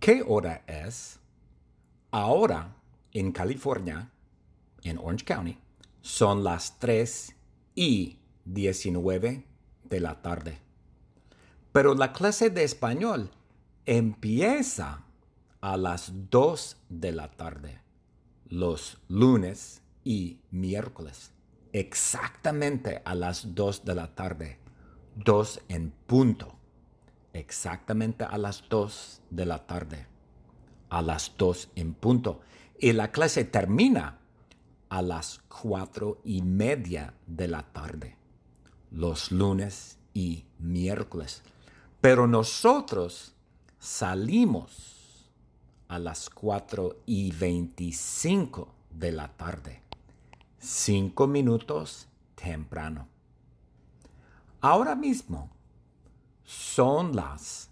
¿Qué hora es? Ahora, en California, en Orange County, son las 3 y 19 de la tarde. Pero la clase de español empieza a las 2 de la tarde, los lunes y miércoles, exactamente a las 2 de la tarde, 2 en punto, exactamente a las 2 de la tarde, a las 2 en punto. Y la clase termina a las 4 y media de la tarde, los lunes y miércoles. Pero nosotros salimos a las 4 y 25 de la tarde, cinco minutos temprano. Ahora mismo son las